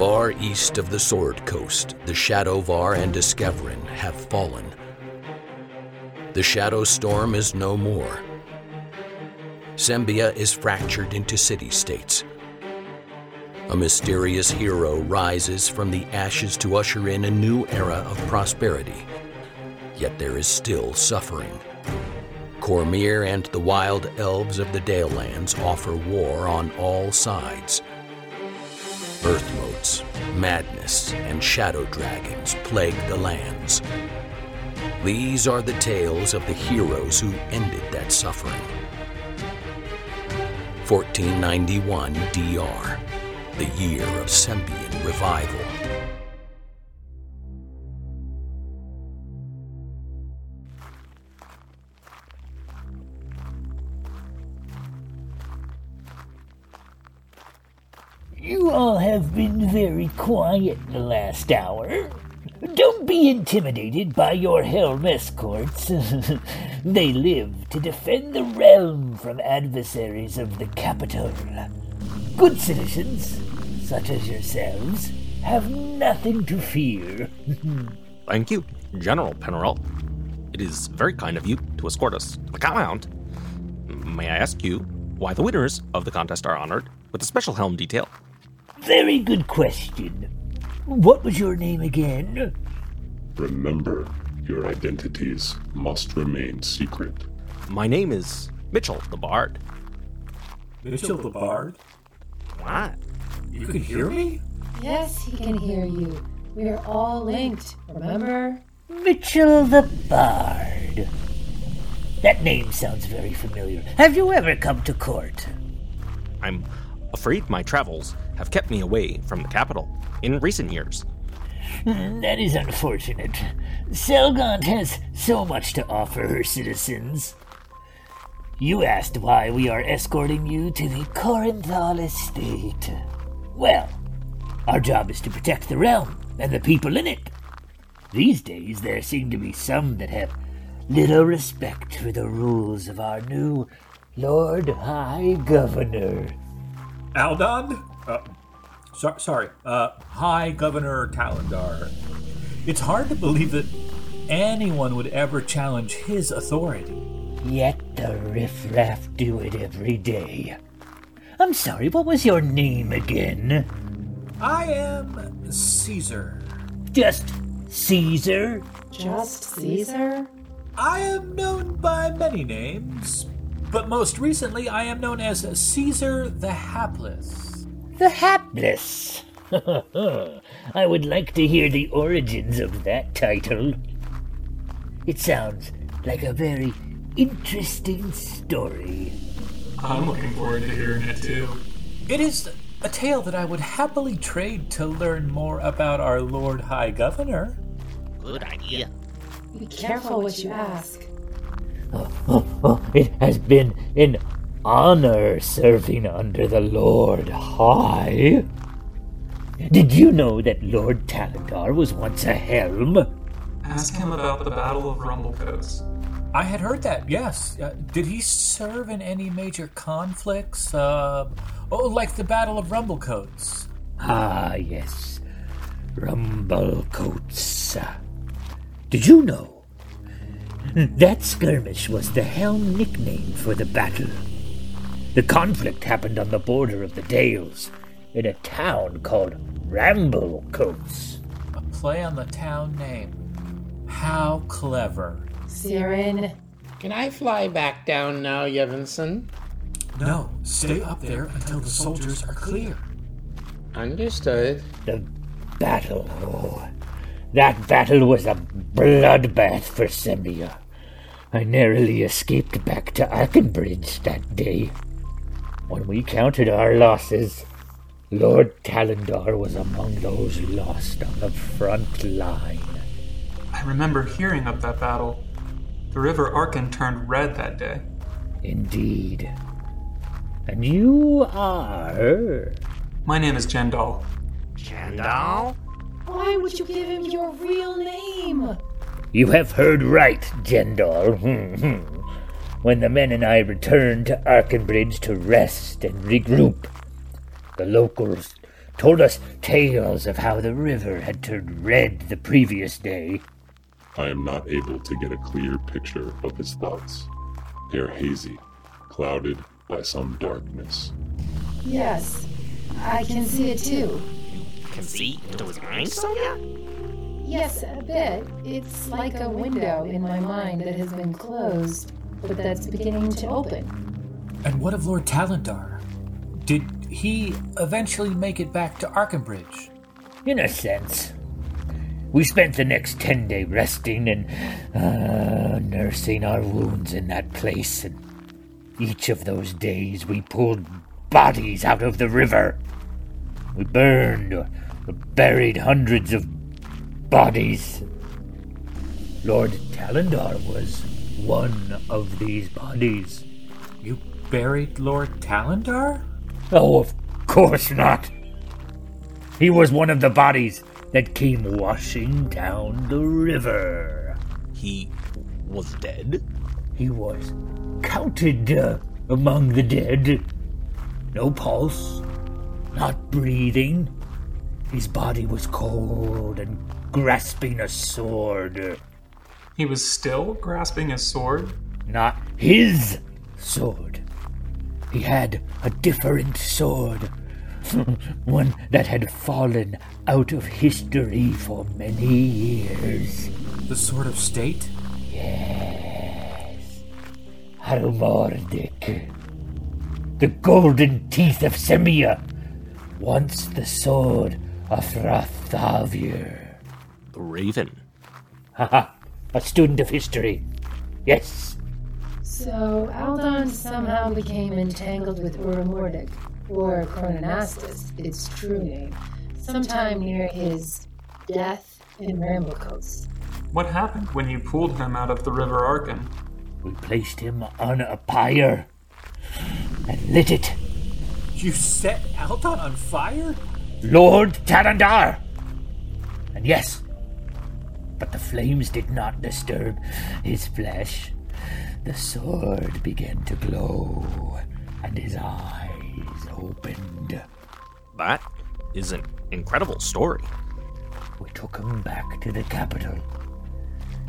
Far east of the Sword Coast, the Shadovar and Discoverin have fallen. The Shadow Storm is no more. Sembia is fractured into city states. A mysterious hero rises from the ashes to usher in a new era of prosperity. Yet there is still suffering. Cormyr and the wild elves of the Dalelands offer war on all sides. Earth motes, madness, and shadow dragons plague the lands. These are the tales of the heroes who ended that suffering. 1491 DR, the year of Sembian revival. Have been very quiet in the last hour. Don't be intimidated by your helm escorts. they live to defend the realm from adversaries of the capital. Good citizens, such as yourselves, have nothing to fear. Thank you, General Penarel. It is very kind of you to escort us to the Compound. May I ask you why the winners of the contest are honored with a special helm detail? Very good question. What was your name again? Remember, your identities must remain secret. My name is Mitchell the Bard. Mitchell the Bard? What? You can hear me? Yes, he can hear you. We are all linked, remember? Mitchell the Bard. That name sounds very familiar. Have you ever come to court? I'm afraid my travels have kept me away from the capital in recent years. That is unfortunate. Selgaunt has so much to offer her citizens. You asked why we are escorting you to the Corinthal estate. Well, our job is to protect the realm and the people in it. These days, there seem to be some that have little respect for the rules of our new Lord High Governor. Aldon? Uh, so, sorry. Uh, High, Governor Talendar. It's hard to believe that anyone would ever challenge his authority. Yet the riffraff do it every day. I'm sorry, what was your name again? I am Caesar. Just Caesar? Just Caesar? I am known by many names, but most recently I am known as Caesar the Hapless. The Hapless. I would like to hear the origins of that title. It sounds like a very interesting story. I'm looking forward to hearing it too. It is a tale that I would happily trade to learn more about our Lord High Governor. Good idea. Be careful what you ask. Oh, oh, oh, it has been an honor serving under the Lord High. Did you know that Lord Talendar was once a helm? Ask him about the Battle of Rumblecoats. I had heard that, yes. Uh, did he serve in any major conflicts? Uh, oh, like the Battle of Rumblecoats. Ah, yes. Rumblecoats. Did you know? That skirmish was the helm nickname for the battle. The conflict happened on the border of the Dales, in a town called Ramblecoats. A play on the town name. How clever. Siren, Can I fly back down now, Yevinson? No, stay up there until the soldiers are clear. Understood. The battle. Oh, that battle was a bloodbath for Sembia. I narrowly escaped back to Archenbridge that day. When we counted our losses, Lord Talendar was among those lost on the front line. I remember hearing of that battle. The River Arkhen turned red that day. Indeed. And you are. My name is Jendal. Chandal? why would you give him your real name? You have heard right, Jendal. Hmm, hmm. when the men and I returned to Archenbridge to rest and regroup, the locals told us tales of how the river had turned red the previous day. I am not able to get a clear picture of his thoughts. They are hazy, clouded by some darkness. Yes, I can see it too. Can see into his mind, Sonia? Yes, a bit. It's like a window in my mind that has been closed, but that's beginning to open. And what of Lord Talendar? Did he eventually make it back to Archenbridge? In a sense. We spent the next ten day resting and uh, nursing our wounds in that place, and each of those days we pulled bodies out of the river. We burned or buried hundreds of bodies. Lord Talendar was one of these bodies. You buried Lord Talendar? Oh, of course not. He was one of the bodies that came washing down the river. He was dead? He was counted uh, among the dead. No pulse, not breathing. His body was cold and grasping a sword. He was still grasping his sword? Not his sword. He had a different sword. One that had fallen out of history for many years. The Sword of State? Yes. Harmordic. The golden teeth of Sembia. Once the sword of Rathavir. The Raven. Haha. A student of history. Yes. So Aldon somehow became entangled with Uramordic, or Chrononastus, its true name, sometime near his death in Ramblecos. What happened when you pulled him out of the River Arkhen? We placed him on a pyre and lit it. You set Aldon on fire? Lord Talendar! And yes, but the flames did not disturb his flesh. The sword began to glow, and his eyes opened. That is an incredible story. We took him back to the capital,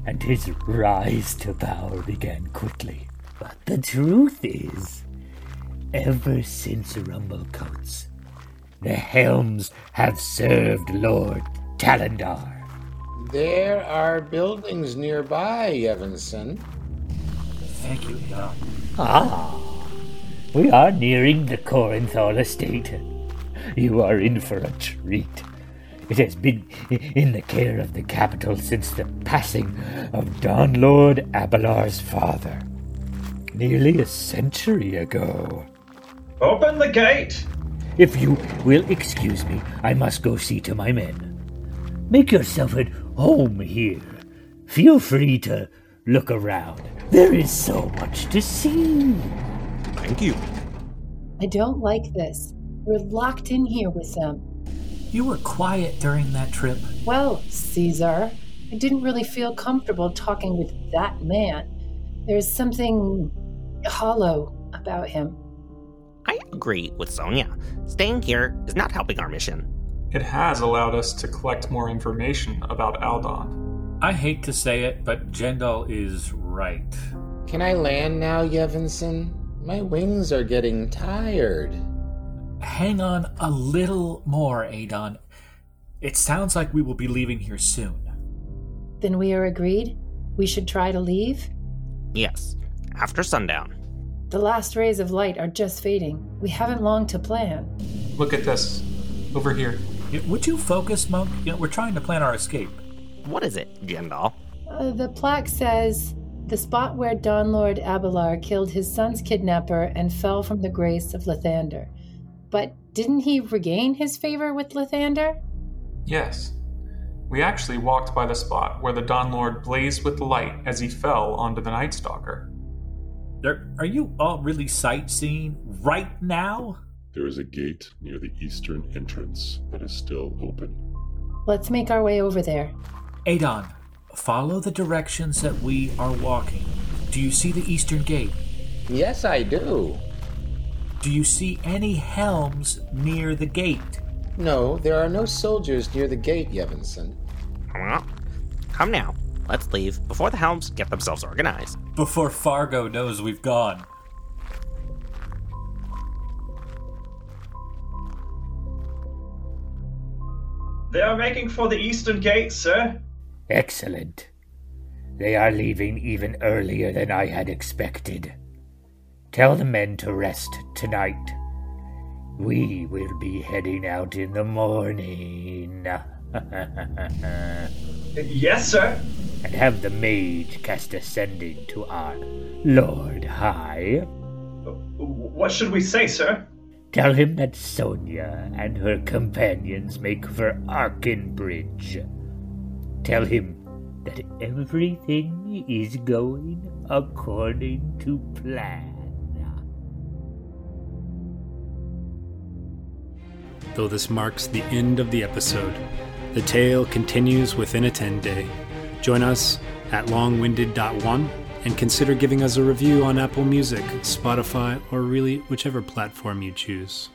and his rise to power began quickly. But the truth is, ever since Rumblecoats, the Helms have served Lord Talendar. There are buildings nearby, Evanson. Thank you, Adon. Ah, we are nearing the Corinthal estate. You are in for a treat. It has been in the care of the capital since the passing of Don Lord Abelar's father, nearly a century ago. Open the gate! If you will excuse me, I must go see to my men. Make yourself at home here. Feel free to look around. There is so much to see. Thank you. I don't like this. We're locked in here with them. You were quiet during that trip. Well, Caesar, I didn't really feel comfortable talking with that man. There's something hollow about him. I agree with Sonia. Staying here is not helping our mission. It has allowed us to collect more information about Aldon. I hate to say it, but Jendal is right. Can I land now, Yevinson? My wings are getting tired. Hang on a little more, Adon. It sounds like we will be leaving here soon. Then we are agreed? We should try to leave? Yes, after sundown. The last rays of light are just fading. We haven't long to plan. Look at this. Over here. Yeah, Would you focus, Monk? You know, we're trying to plan our escape. What is it, Jendal? Uh, the plaque says the spot where Don Lord Abelar killed his son's kidnapper and fell from the grace of Lathander. But didn't he regain his favor with Lathander? Yes. We actually walked by the spot where the Don Lord blazed with light as he fell onto the Night Stalker. There, are you all really sightseeing right now? There is a gate near the eastern entrance that is still open. Let's make our way over there. Adon, follow the directions that we are walking. Do you see the eastern gate? Yes, I do. Do you see any helms near the gate? No, there are no soldiers near the gate, Yevinson. Well, come now. Let's leave before the helms get themselves organized. Before Fargo knows we've gone. They are making for the eastern gate, sir. Excellent. They are leaving even earlier than I had expected. Tell the men to rest tonight. We will be heading out in the morning. yes, sir. And have the mage cast a sending to our Lord High. Uh, what should we say, sir? Tell him that Sonia and her companions make for Archenbridge. Tell him that everything is going according to plan. Though this marks the end of the episode, the tale continues within a 10 day. Join us at longwinded.one and consider giving us a review on Apple Music, Spotify, or really whichever platform you choose.